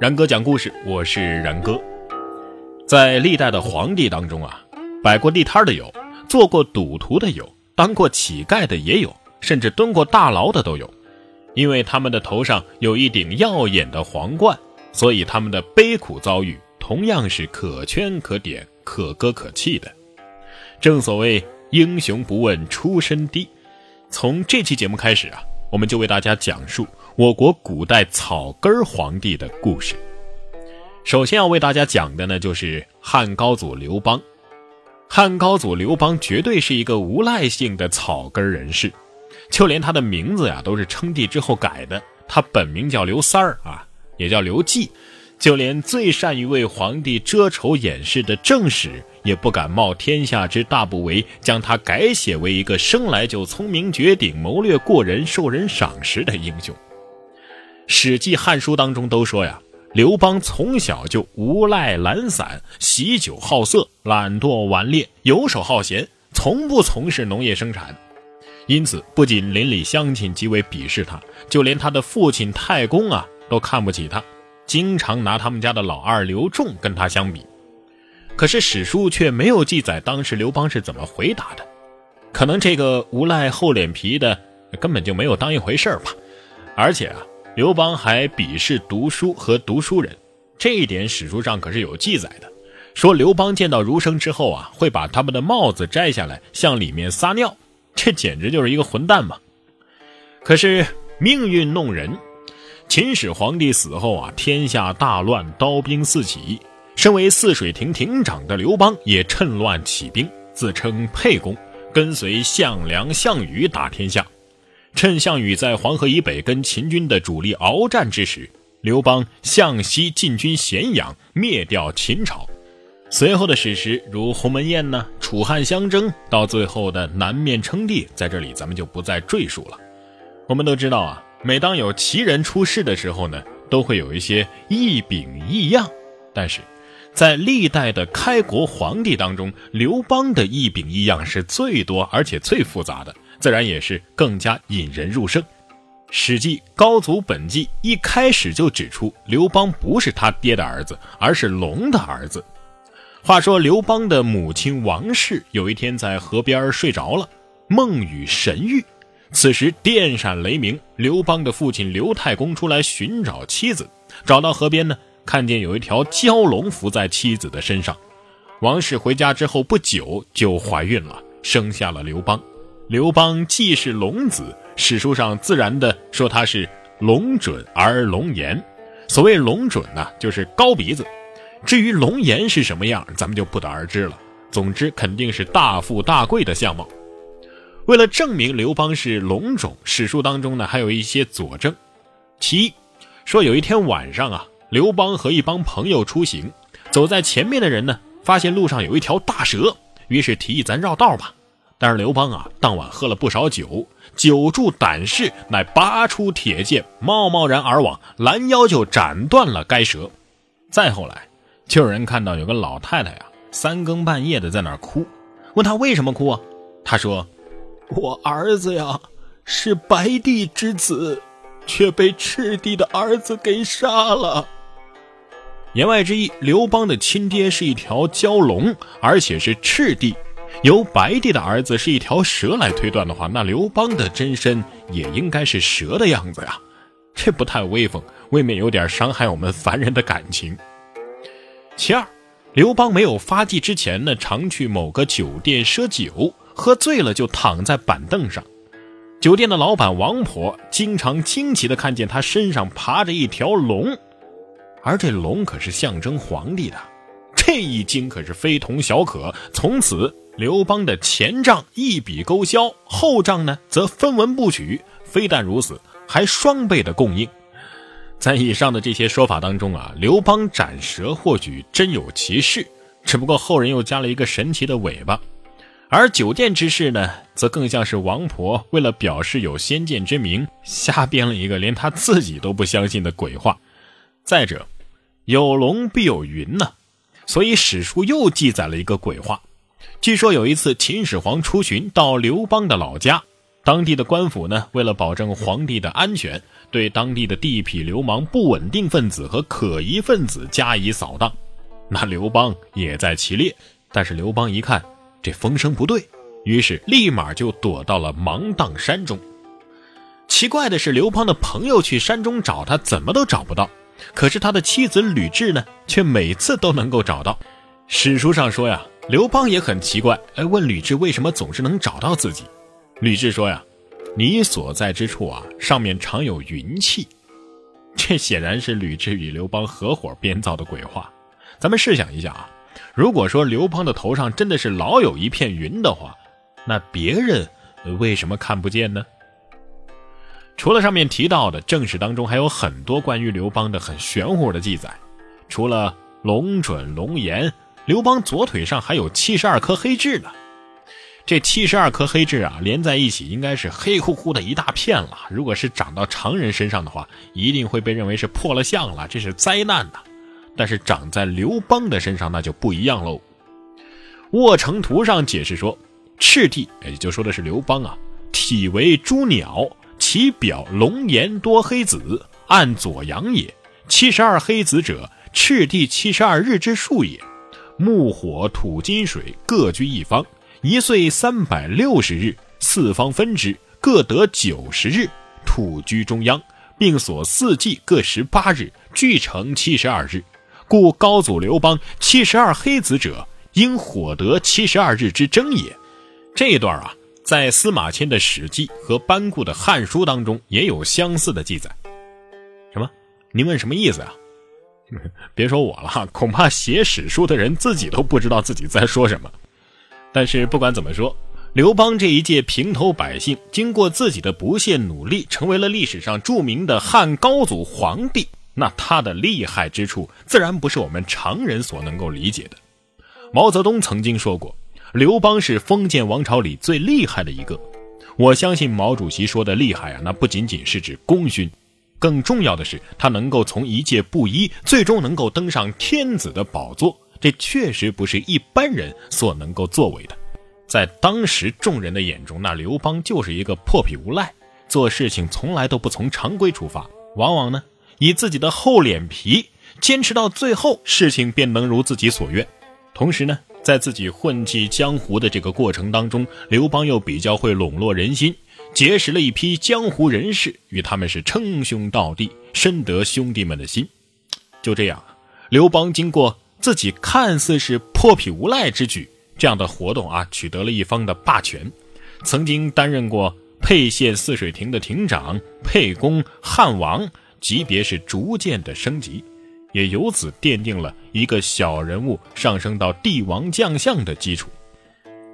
然哥讲故事，我是然哥。在历代的皇帝当中啊，摆过地摊的有，做过赌徒的有，当过乞丐的也有，甚至蹲过大牢的都有。因为他们的头上有一顶耀眼的皇冠，所以他们的悲苦遭遇同样是可圈可点、可歌可泣的。正所谓英雄不问出身低。从这期节目开始啊。我们就为大家讲述我国古代草根皇帝的故事。首先要为大家讲的呢，就是汉高祖刘邦。汉高祖刘邦绝对是一个无赖性的草根人士，就连他的名字呀都是称帝之后改的。他本名叫刘三儿啊，也叫刘季。就连最善于为皇帝遮丑掩饰的正史，也不敢冒天下之大不韪，将他改写为一个生来就聪明绝顶、谋略过人、受人赏识的英雄。《史记》《汉书》当中都说呀，刘邦从小就无赖懒散，喜酒好色，懒惰顽劣，游手好闲，从不从事农业生产。因此，不仅邻里乡亲极为鄙视他，就连他的父亲太公啊，都看不起他。经常拿他们家的老二刘仲跟他相比，可是史书却没有记载当时刘邦是怎么回答的。可能这个无赖厚脸皮的根本就没有当一回事吧。而且啊，刘邦还鄙视读书和读书人，这一点史书上可是有记载的。说刘邦见到儒生之后啊，会把他们的帽子摘下来向里面撒尿，这简直就是一个混蛋嘛。可是命运弄人。秦始皇帝死后啊，天下大乱，刀兵四起。身为泗水亭亭长的刘邦也趁乱起兵，自称沛公，跟随项梁、项羽打天下。趁项羽在黄河以北跟秦军的主力鏖战之时，刘邦向西进军咸阳，灭掉秦朝。随后的史实如鸿门宴呢，楚汉相争，到最后的南面称帝，在这里咱们就不再赘述了。我们都知道啊。每当有奇人出世的时候呢，都会有一些异禀异样。但是，在历代的开国皇帝当中，刘邦的异禀异样是最多而且最复杂的，自然也是更加引人入胜。《史记·高祖本纪》一开始就指出，刘邦不是他爹的儿子，而是龙的儿子。话说，刘邦的母亲王氏有一天在河边睡着了，梦与神谕。此时电闪雷鸣，刘邦的父亲刘太公出来寻找妻子，找到河边呢，看见有一条蛟龙伏在妻子的身上。王氏回家之后不久就怀孕了，生下了刘邦。刘邦既是龙子，史书上自然的说他是龙准而龙颜。所谓龙准呢，就是高鼻子；至于龙颜是什么样，咱们就不得而知了。总之，肯定是大富大贵的相貌。为了证明刘邦是龙种，史书当中呢还有一些佐证。其一，说有一天晚上啊，刘邦和一帮朋友出行，走在前面的人呢，发现路上有一条大蛇，于是提议咱绕道吧。但是刘邦啊，当晚喝了不少酒，酒助胆识，乃拔出铁剑，贸贸然而往，拦腰就斩断了该蛇。再后来，就有人看到有个老太太呀，三更半夜的在那儿哭，问他为什么哭啊？他说。我儿子呀，是白帝之子，却被赤帝的儿子给杀了。言外之意，刘邦的亲爹是一条蛟龙，而且是赤帝。由白帝的儿子是一条蛇来推断的话，那刘邦的真身也应该是蛇的样子呀。这不太威风，未免有点伤害我们凡人的感情。其二，刘邦没有发迹之前呢，常去某个酒店赊酒。喝醉了就躺在板凳上，酒店的老板王婆经常惊奇地看见他身上爬着一条龙，而这龙可是象征皇帝的，这一惊可是非同小可。从此，刘邦的前账一笔勾销，后账呢则分文不取。非但如此，还双倍的供应。在以上的这些说法当中啊，刘邦斩蛇或许真有其事，只不过后人又加了一个神奇的尾巴。而酒店之事呢，则更像是王婆为了表示有先见之明，瞎编了一个连他自己都不相信的鬼话。再者，有龙必有云呢，所以史书又记载了一个鬼话。据说有一次秦始皇出巡到刘邦的老家，当地的官府呢，为了保证皇帝的安全，对当地的地痞流氓、不稳定分子和可疑分子加以扫荡。那刘邦也在其列，但是刘邦一看这风声不对，于是立马就躲到了芒砀山中。奇怪的是，刘邦的朋友去山中找他，怎么都找不到。可是他的妻子吕雉呢，却每次都能够找到。史书上说呀，刘邦也很奇怪，哎，问吕雉为什么总是能找到自己。吕雉说呀：“你所在之处啊，上面常有云气。”这显然是吕雉与刘邦合伙编造的鬼话。咱们试想一下啊，如果说刘邦的头上真的是老有一片云的话，那别人为什么看不见呢？除了上面提到的，正史当中还有很多关于刘邦的很玄乎的记载。除了龙准、龙颜，刘邦左腿上还有七十二颗黑痣呢。这七十二颗黑痣啊，连在一起应该是黑乎乎的一大片了。如果是长到常人身上的话，一定会被认为是破了相了，这是灾难呐。但是长在刘邦的身上，那就不一样喽。卧城图上解释说，赤帝也就说的是刘邦啊，体为朱鸟。其表龙颜多黑子，按左阳也。七十二黑子者，赤帝七十二日之数也。木火土金水各居一方，一岁三百六十日，四方分之，各得九十日。土居中央，并所四季各十八日，俱成七十二日。故高祖刘邦七十二黑子者，应火得七十二日之争也。这一段啊。在司马迁的《史记》和班固的《汉书》当中也有相似的记载。什么？您问什么意思啊？别说我了，恐怕写史书的人自己都不知道自己在说什么。但是不管怎么说，刘邦这一届平头百姓，经过自己的不懈努力，成为了历史上著名的汉高祖皇帝。那他的厉害之处，自然不是我们常人所能够理解的。毛泽东曾经说过。刘邦是封建王朝里最厉害的一个，我相信毛主席说的厉害啊，那不仅仅是指功勋，更重要的是他能够从一介布衣，最终能够登上天子的宝座，这确实不是一般人所能够作为的。在当时众人的眼中，那刘邦就是一个破皮无赖，做事情从来都不从常规出发，往往呢以自己的厚脸皮坚持到最后，事情便能如自己所愿，同时呢。在自己混迹江湖的这个过程当中，刘邦又比较会笼络人心，结识了一批江湖人士，与他们是称兄道弟，深得兄弟们的心。就这样，刘邦经过自己看似是破皮无赖之举这样的活动啊，取得了一方的霸权。曾经担任过沛县泗水亭的亭长、沛公、汉王，级别是逐渐的升级。也由此奠定了一个小人物上升到帝王将相的基础。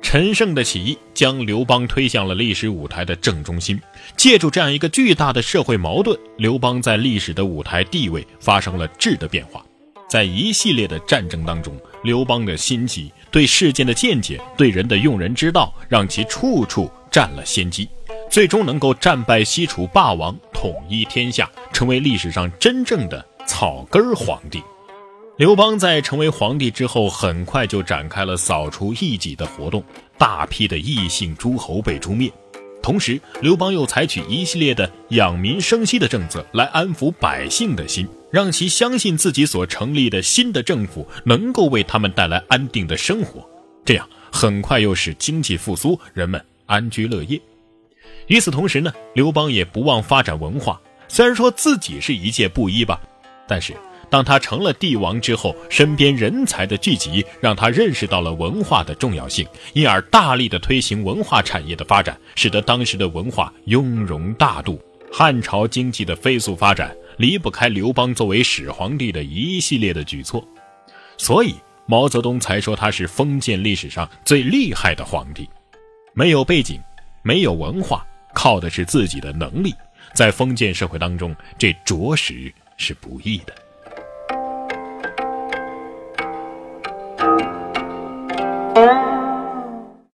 陈胜的起义将刘邦推向了历史舞台的正中心。借助这样一个巨大的社会矛盾，刘邦在历史的舞台地位发生了质的变化。在一系列的战争当中，刘邦的心机、对事件的见解、对人的用人之道，让其处处占了先机，最终能够战败西楚霸王，统一天下，成为历史上真正的。草根皇帝刘邦在成为皇帝之后，很快就展开了扫除异己的活动，大批的异姓诸侯被诛灭。同时，刘邦又采取一系列的养民生息的政策，来安抚百姓的心，让其相信自己所成立的新的政府能够为他们带来安定的生活。这样，很快又使经济复苏，人们安居乐业。与此同时呢，刘邦也不忘发展文化，虽然说自己是一介布衣吧。但是，当他成了帝王之后，身边人才的聚集让他认识到了文化的重要性，因而大力的推行文化产业的发展，使得当时的文化雍容大度。汉朝经济的飞速发展离不开刘邦作为始皇帝的一系列的举措，所以毛泽东才说他是封建历史上最厉害的皇帝。没有背景，没有文化，靠的是自己的能力，在封建社会当中，这着实。是不易的。